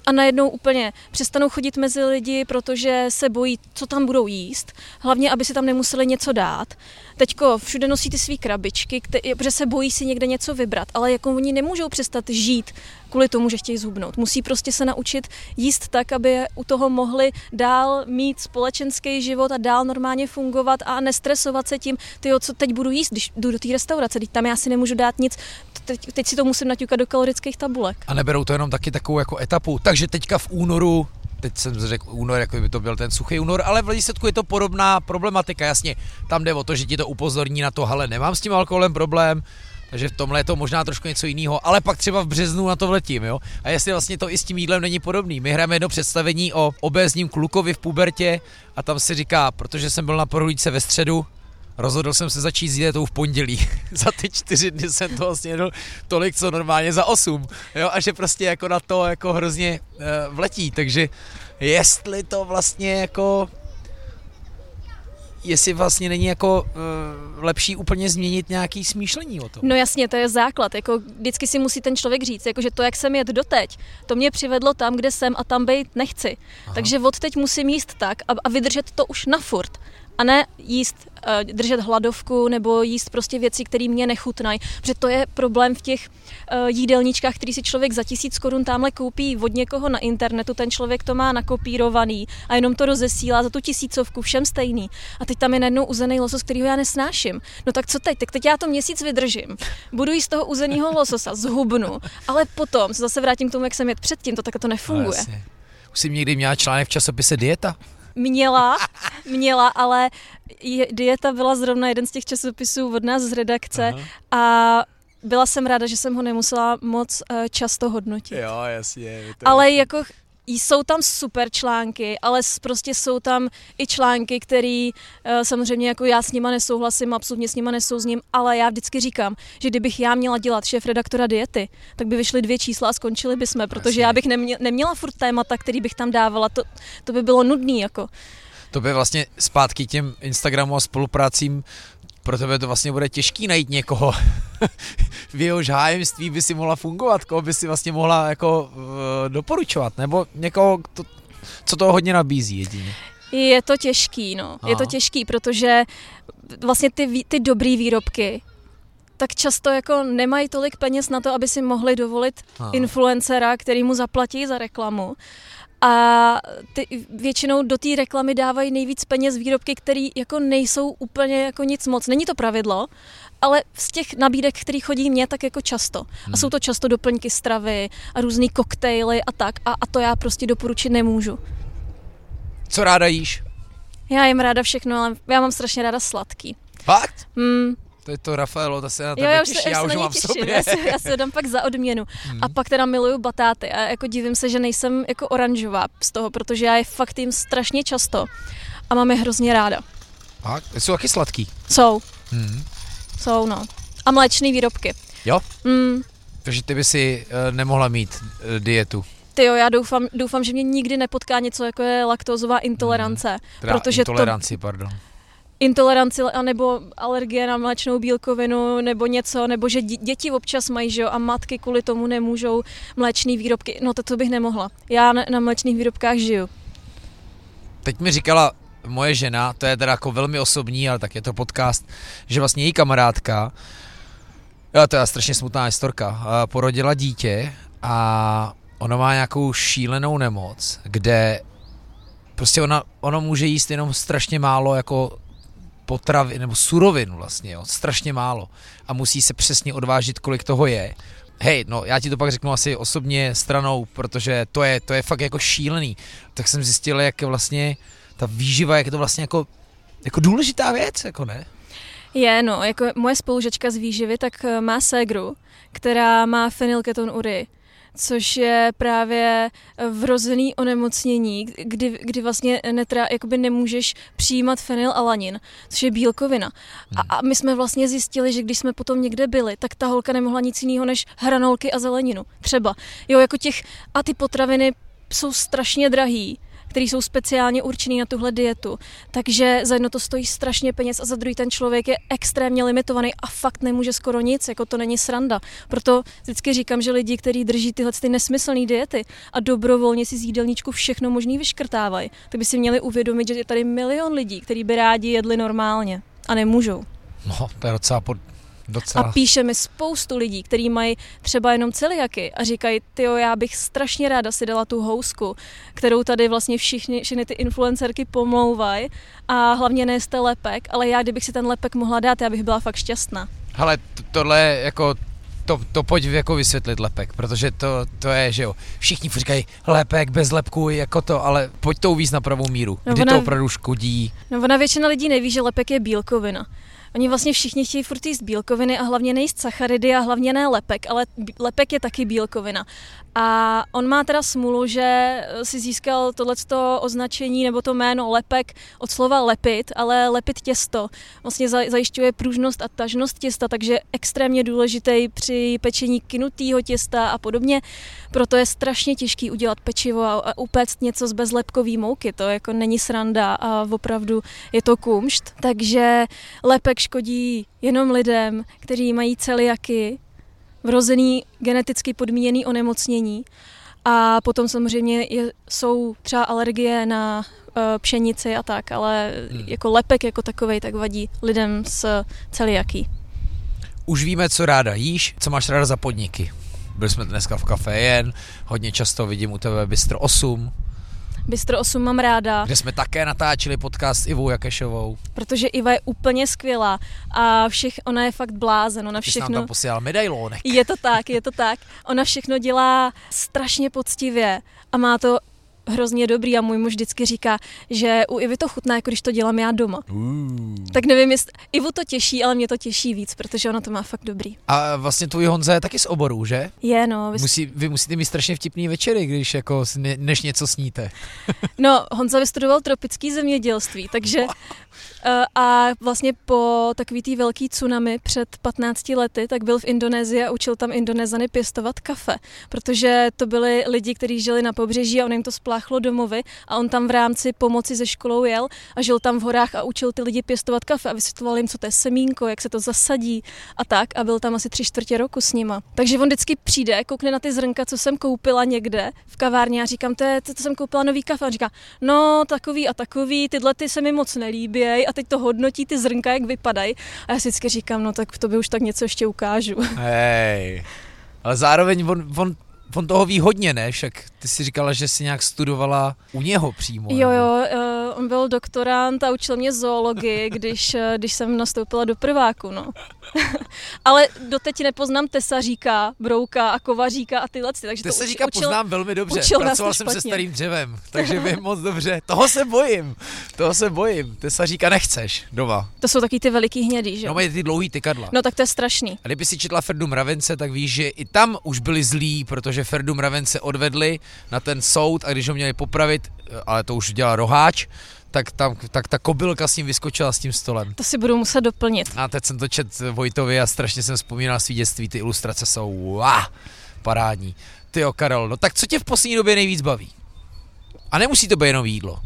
a najednou úplně přestanou chodit mezi lidi, protože se bojí, co tam budou jíst. Hlavně, aby si tam nemuseli něco dát. Teďko všude nosí ty svý krabičky, protože se bojí si někde něco vybrat, ale jako oni nemůžou přestat žít kvůli tomu, že chtějí zhubnout. Musí prostě se naučit jíst tak, aby u toho mohli dál mít společenský život a dál normálně fungovat a nestresovat se tím, ty co teď budu jíst, když jdu do té restaurace, teď tam já si nemůžu dát nic, teď, teď si to musím naťukat do kalorických tabulek. A neberou to jenom taky takovou jako etapu. Takže teďka v únoru teď jsem řekl únor, jako by to byl ten suchý únor, ale v výsledku je to podobná problematika, jasně, tam jde o to, že ti to upozorní na to, ale nemám s tím alkoholem problém, takže v tomhle je to možná trošku něco jiného, ale pak třeba v březnu na to vletím, jo. A jestli vlastně to i s tím jídlem není podobný. My hrajeme jedno představení o obézním klukovi v pubertě a tam se říká, protože jsem byl na prohlídce ve středu, rozhodl jsem se začít s dietou v pondělí. za ty čtyři dny jsem to vlastně jedl tolik, co normálně za osm. Jo, a že prostě jako na to jako hrozně uh, vletí, takže jestli to vlastně jako jestli vlastně není jako uh, lepší úplně změnit nějaký smýšlení o tom. No jasně, to je základ. Jako vždycky si musí ten člověk říct, jako že to, jak jsem jet doteď, to mě přivedlo tam, kde jsem a tam být nechci. Aha. Takže od teď musím jíst tak a, a vydržet to už na furt a ne jíst, eh, držet hladovku nebo jíst prostě věci, které mě nechutnají. Protože to je problém v těch eh, jídelníčkách, který si člověk za tisíc korun tamhle koupí od někoho na internetu, ten člověk to má nakopírovaný a jenom to rozesílá za tu tisícovku, všem stejný. A teď tam je najednou uzený losos, kterýho já nesnáším. No tak co teď? Tak teď já to měsíc vydržím. Budu jíst toho uzeného lososa, zhubnu, ale potom se zase vrátím k tomu, jak jsem jet předtím, to tak to nefunguje. No, Už jsem někdy měla článek v časopise Dieta? Měla, měla, ale dieta byla zrovna jeden z těch časopisů od nás z redakce Aha. a byla jsem ráda, že jsem ho nemusela moc uh, často hodnotit. Jo, jasně. Ale jako jsou tam super články, ale prostě jsou tam i články, které eh, samozřejmě jako já s nima nesouhlasím, absolutně s nima nesouzním, ale já vždycky říkám, že kdybych já měla dělat šéf redaktora diety, tak by vyšly dvě čísla a skončili bychom, protože já bych neměla, neměla furt témata, který bych tam dávala, to, to by bylo nudný jako. To by vlastně zpátky těm Instagramu a spolupracím pro tebe to vlastně bude těžký najít někoho, v jehož hájemství by si mohla fungovat, koho by si vlastně mohla jako uh, doporučovat, nebo někoho, to, co to hodně nabízí jedině. Je to těžký, no. Aha. Je to těžký, protože vlastně ty, ty dobrý výrobky tak často jako nemají tolik peněz na to, aby si mohli dovolit Aha. influencera, který mu zaplatí za reklamu. A ty většinou do té reklamy dávají nejvíc peněz výrobky, které jako nejsou úplně jako nic moc. Není to pravidlo, ale z těch nabídek, které chodí mě, tak jako často. Hmm. A jsou to často doplňky stravy a různý koktejly a tak. A, a to já prostě doporučit nemůžu. Co ráda jíš? Já jim ráda všechno, ale já mám strašně ráda sladký. Fakt? Hmm, to je to Rafaelo, to se na tebe jo, já těší, se, já, už mám v sobě. Já se, já se dám pak za odměnu. Hmm. A pak teda miluju batáty a jako divím se, že nejsem jako oranžová z toho, protože já je fakt jim strašně často a mám je hrozně ráda. A jsou taky sladký? Jsou. Hmm. Jsou, no. A mléčné výrobky. Jo? Hmm. Takže ty by si uh, nemohla mít uh, dietu. Ty jo, já doufám, doufám, že mě nikdy nepotká něco jako je laktózová intolerance. Hmm. Teda protože intoleranci, to, pardon intoleranci nebo alergie na mléčnou bílkovinu nebo něco, nebo že děti občas mají, že jo, a matky kvůli tomu nemůžou mléčné výrobky. No to, to bych nemohla. Já na, mléčných výrobkách žiju. Teď mi říkala moje žena, to je teda jako velmi osobní, ale tak je to podcast, že vlastně její kamarádka, jo, to je strašně smutná historka, porodila dítě a ona má nějakou šílenou nemoc, kde prostě ona, ona může jíst jenom strašně málo jako potravy, nebo surovin vlastně, jo, strašně málo. A musí se přesně odvážit, kolik toho je. Hej, no já ti to pak řeknu asi osobně stranou, protože to je, to je fakt jako šílený. Tak jsem zjistil, jak je vlastně ta výživa, jak je to vlastně jako, jako důležitá věc, jako ne? Je, no, jako moje spolužečka z výživy, tak eh, má ségru, která má fenylketonurii což je právě eh, vrozený onemocnění, kdy, kdy vlastně netra, jakoby nemůžeš přijímat fenylalanin, což je bílkovina. A, hmm. a my jsme vlastně zjistili, že když jsme potom někde byli, tak ta holka nemohla nic jiného než hranolky a zeleninu. Třeba. Jo, jako těch, a ty potraviny jsou strašně drahý které jsou speciálně určené na tuhle dietu. Takže za jedno to stojí strašně peněz a za druhý ten člověk je extrémně limitovaný a fakt nemůže skoro nic, jako to není sranda. Proto vždycky říkám, že lidi, kteří drží tyhle ty nesmyslné diety a dobrovolně si z jídelníčku všechno možný vyškrtávají, tak by si měli uvědomit, že je tady milion lidí, kteří by rádi jedli normálně a nemůžou. No, to je docela pod, Docela. A píše mi spoustu lidí, kteří mají třeba jenom celiaky a říkají, ty já bych strašně ráda si dala tu housku, kterou tady vlastně všichni, všechny ty influencerky pomlouvají a hlavně nejste lepek, ale já kdybych si ten lepek mohla dát, já bych byla fakt šťastná. Hele, tohle jako to, to pojď jako vysvětlit lepek, protože to, to je, že jo, všichni říkají lepek bez lepku, jako to, ale pojď to uvíct na pravou míru, no kdy ona, to opravdu škodí. No ona většina lidí neví, že lepek je bílkovina. Oni vlastně všichni chtějí furt jíst bílkoviny a hlavně nejíst sacharidy a hlavně ne lepek, ale lepek je taky bílkovina. A on má teda smůlu, že si získal tohleto označení nebo to jméno lepek od slova lepit, ale lepit těsto. Vlastně zajišťuje pružnost a tažnost těsta, takže extrémně důležitý při pečení kinutého těsta a podobně. Proto je strašně těžký udělat pečivo a upéct něco z bezlepkové mouky. To jako není sranda a opravdu je to kumšt. Takže lepek škodí jenom lidem, kteří mají celiaky, vrozený geneticky podmíněný onemocnění. A potom samozřejmě je, jsou třeba alergie na uh, pšenici a tak, ale hmm. jako lepek jako takový tak vadí lidem s celiaký. Už víme, co ráda jíš, co máš ráda za podniky. Byli jsme dneska v kafe jen, hodně často vidím u tebe Bistro 8, Bistro 8 mám ráda. Kde jsme také natáčeli podcast s Ivou Jakešovou. Protože Iva je úplně skvělá a všech, ona je fakt blázen, ona všechno... Ty nám tam posílal medailónek. Je to tak, je to tak. Ona všechno dělá strašně poctivě a má to hrozně dobrý a můj muž vždycky říká, že u Ivy to chutná, jako když to dělám já doma. Uh. Tak nevím, jestli Ivu to těší, ale mě to těší víc, protože ona to má fakt dobrý. A vlastně tvůj Honza je taky z oboru, že? Je, no. Vy, Musí, vy musíte mít strašně vtipný večery, když jako než něco sníte. no, Honza vystudoval tropický zemědělství, takže a vlastně po takový tý velký tsunami před 15 lety, tak byl v Indonésii a učil tam Indonezany pěstovat kafe, protože to byli lidi, kteří žili na pobřeží a on jim to spláchlo domovy a on tam v rámci pomoci ze školou jel a žil tam v horách a učil ty lidi pěstovat kafe a vysvětloval jim, co to je semínko, jak se to zasadí a tak a byl tam asi tři čtvrtě roku s nima. Takže on vždycky přijde, koukne na ty zrnka, co jsem koupila někde v kavárně a říkám, to je, to, to jsem koupila nový kafe. A on říká, no takový a takový, tyhle ty se mi moc nelíbějí a teď to hodnotí ty zrnka, jak vypadají. A já si vždycky říkám, no tak v tobě už tak něco ještě ukážu. Hej, ale zároveň on, on On toho ví hodně, ne? Však ty si říkala, že jsi nějak studovala u něho přímo. Jo, jo, uh, on byl doktorant a učil mě zoologii, když, uh, když jsem nastoupila do prváku, no. Ale doteď nepoznám tesaříka, brouka a kovaříka a tyhle, takže Tesaříka to učil, poznám velmi dobře, učil pracoval jsem se starým dřevem, takže vím moc dobře. Toho se bojím, toho se bojím. Tesaříka nechceš doma. To jsou taky ty veliký hnědý, že? No mají ty dlouhý tykadla. No tak to je strašný. A kdyby si četla Ferdu Mravence, tak víš, že i tam už byli zlí, protože Ferdu Mravence odvedli na ten soud a když ho měli popravit, ale to už dělal roháč, tak, tam, tak ta kobylka s ním vyskočila s tím stolem. To si budu muset doplnit. A teď jsem to čet Vojtovi a strašně jsem vzpomínal svý dětství, ty ilustrace jsou wow, parádní. Ty jo, Karel, no tak co tě v poslední době nejvíc baví? A nemusí to být jenom jídlo.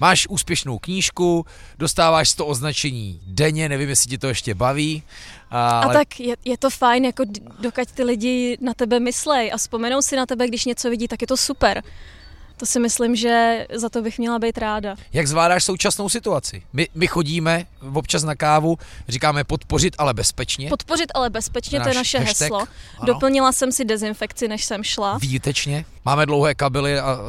Máš úspěšnou knížku, dostáváš to označení denně, nevím, jestli ti to ještě baví. Ale... A tak je, je to fajn, jako dokud ty lidi na tebe myslej a vzpomenou si na tebe, když něco vidí, tak je to super. To si myslím, že za to bych měla být ráda. Jak zvládáš současnou situaci? My, my chodíme občas na kávu, říkáme podpořit, ale bezpečně. Podpořit, ale bezpečně, to je naše hashtag, heslo. Ano. Doplnila jsem si dezinfekci, než jsem šla. Výtečně. Máme dlouhé kabely a uh,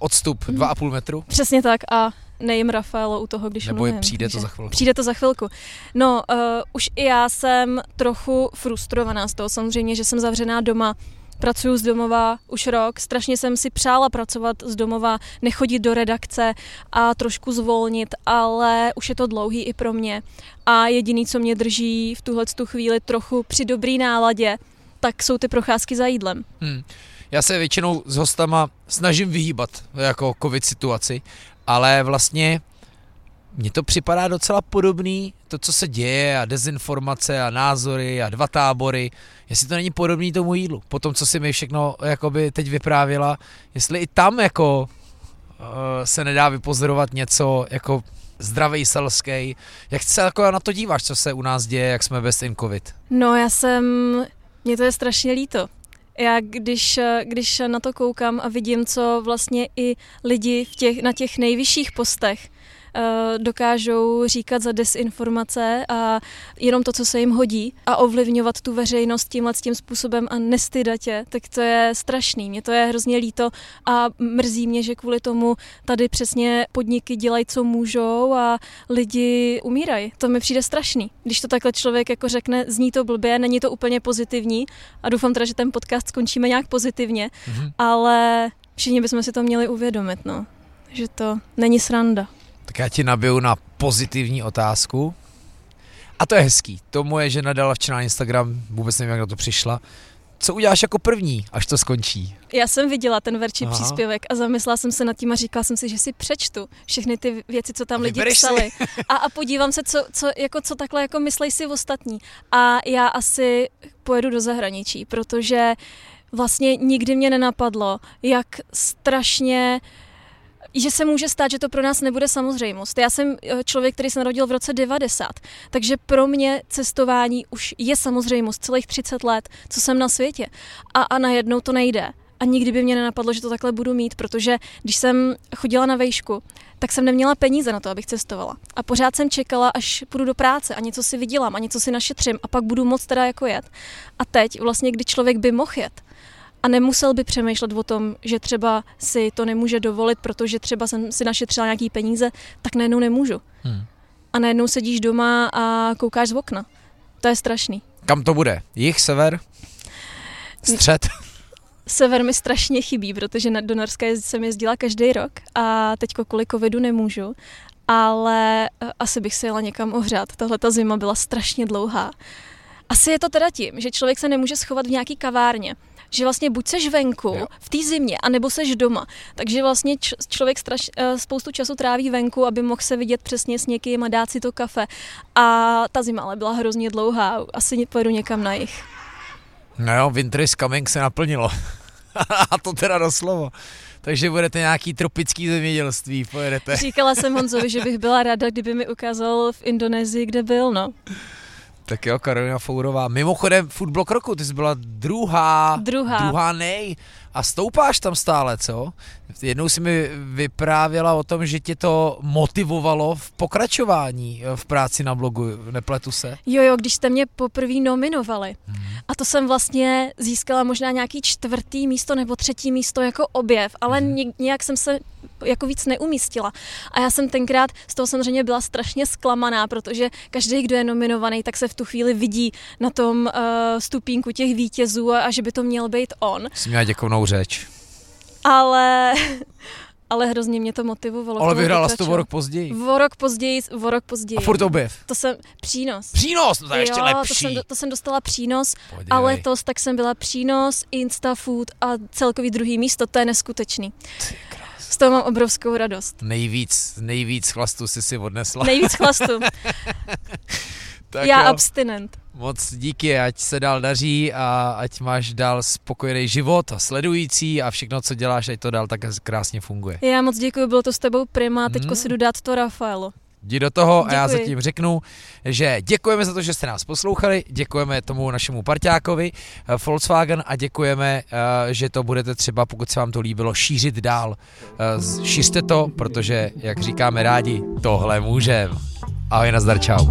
odstup Mhm. 2,5 metru. Přesně tak a nejím Rafaelo u toho, když Nebo je mluvím. přijde to za chvilku. Přijde to za chvilku. No, uh, už i já jsem trochu frustrovaná z toho samozřejmě, že jsem zavřená doma. Pracuju z domova už rok, strašně jsem si přála pracovat z domova, nechodit do redakce a trošku zvolnit, ale už je to dlouhý i pro mě. A jediný, co mě drží v tuhle tu chvíli trochu při dobrý náladě, tak jsou ty procházky za jídlem. Hmm. Já se většinou s hostama snažím vyhýbat jako covid situaci, ale vlastně mně to připadá docela podobný, to, co se děje a dezinformace a názory a dva tábory, jestli to není podobný tomu jídlu. Po tom, co si mi všechno jakoby teď vyprávěla, jestli i tam jako uh, se nedá vypozorovat něco jako zdravý selský. Jak se jako na to díváš, co se u nás děje, jak jsme bez in covid? No já jsem, mně to je strašně líto. Já když, když na to koukám a vidím, co vlastně i lidi v těch, na těch nejvyšších postech dokážou říkat za desinformace a jenom to, co se jim hodí a ovlivňovat tu veřejnost tímhle tím způsobem a nestydat tě, tak to je strašný. Mně to je hrozně líto a mrzí mě, že kvůli tomu tady přesně podniky dělají, co můžou a lidi umírají. To mi přijde strašný. Když to takhle člověk jako řekne, zní to blbě, není to úplně pozitivní a doufám teda, že ten podcast skončíme nějak pozitivně, Mhm. ale všichni bychom si to měli uvědomit, no. Že to není sranda. Tak já ti nabiju na pozitivní otázku. A to je hezký. To moje žena dala včera na Instagram, vůbec nevím, jak na to přišla. Co uděláš jako první, až to skončí? Já jsem viděla ten verčí Aha. příspěvek a zamyslela jsem se nad tím a říkala jsem si, že si přečtu všechny ty věci, co tam lidi psali. A, a podívám se, co, co, jako, co takhle jako myslej si ostatní. A já asi pojedu do zahraničí, protože vlastně nikdy mě nenapadlo, jak strašně že se může stát, že to pro nás nebude samozřejmost. Já jsem eh, člověk, který se narodil v roce 90, takže pro mě cestování už je samozřejmost celých 30 let, co jsem na světě. A, a najednou to nejde. A nikdy by mě nenapadlo, že to takhle budu mít, protože když jsem chodila na vejšku, tak jsem neměla peníze na to, abych cestovala. A pořád jsem čekala, až půjdu do práce a něco si vydělám a něco si našetřím a pak budu moc teda jako jet. A teď vlastně, kdy člověk by mohl jet, a nemusel by přemýšlet o tom, že třeba si to nemůže dovolit, protože třeba jsem si našetřila nějaký peníze, tak najednou nemůžu. Hmm. A najednou sedíš doma a koukáš z okna. To je strašný. Kam to bude? Jich, sever? Střed? Sever mi strašně chybí, protože na- do Norska jsem jezdila každý rok a teďko kvůli covidu nemůžu. Ale eh, asi bych se jela někam ohřát. Tahle ta zima byla strašně dlouhá. Asi je to teda tím, že člověk se nemůže schovat v nějaký kavárně. Že vlastně buď seš venku Jo. v té zimě, anebo seš doma. Takže vlastně č- člověk straš, eh, spoustu času tráví venku, aby mohl se vidět přesně s někým a dát si to kafe. A ta zima ale byla hrozně dlouhá. Asi pojedu někam na jich. No jo, Winter is coming se naplnilo. A to teda doslovo. Takže budete nějaký tropický zemědělství, pojedete. Říkala jsem Honzovi, že bych byla ráda, kdyby mi ukázal v Indonésii, kde byl, no. Tak jo, Karolina Fourová. Mimochodem, Foodblock roku, ty jsi byla druhá, Druhá. druhá nej. A stoupáš tam stále, co? Jednou si mi vyprávěla o tom, že tě to motivovalo v pokračování eh, v práci na blogu, nepletu se? Jo, jo, když jste mě poprvé nominovali. Mhm. A to jsem vlastně získala možná nějaký čtvrtý místo nebo třetí místo jako objev, ale ni- nějak jsem se jako víc neumístila. A já jsem tenkrát z toho samozřejmě byla strašně zklamaná, protože každý, kdo je nominovaný, tak se v tu chvíli vidí na tom uh, stupínku těch vítězů a, a že by to měl být on. Jsi měla děkovnou řeč. Ale, ale hrozně mě to motivovalo. Ale vyhrála jsi to o rok později. O rok později, o rok později. A furt objev. To jsem přínos. Přínos, no to je ještě jo, lepší. To jsem, to jsem dostala přínos Podívej. a letos tak jsem byla přínos, Instafood a celkový druhý místo, to je neskutečný. Ty. Z toho mám obrovskou radost. Nejvíc, nejvíc chlastu si si odnesla. Nejvíc chlastu. tak Já jo. abstinent. Moc díky, ať se dál daří a ať máš dál spokojený život a sledující a všechno, co děláš, ať to dál tak krásně funguje. Já moc děkuji, bylo to s tebou prima, teďko Hmm. si jdu dát to Rafaelu. jdi do toho Děkuji. a já zatím řeknu, že děkujeme za to, že jste nás poslouchali, děkujeme tomu našemu parťákovi eh, Volkswagen a děkujeme, eh, že to budete třeba, pokud se vám to líbilo, šířit dál. Eh, Šířte to, protože, jak říkáme rádi, tohle můžeme. Ahoj, nazdar, čau.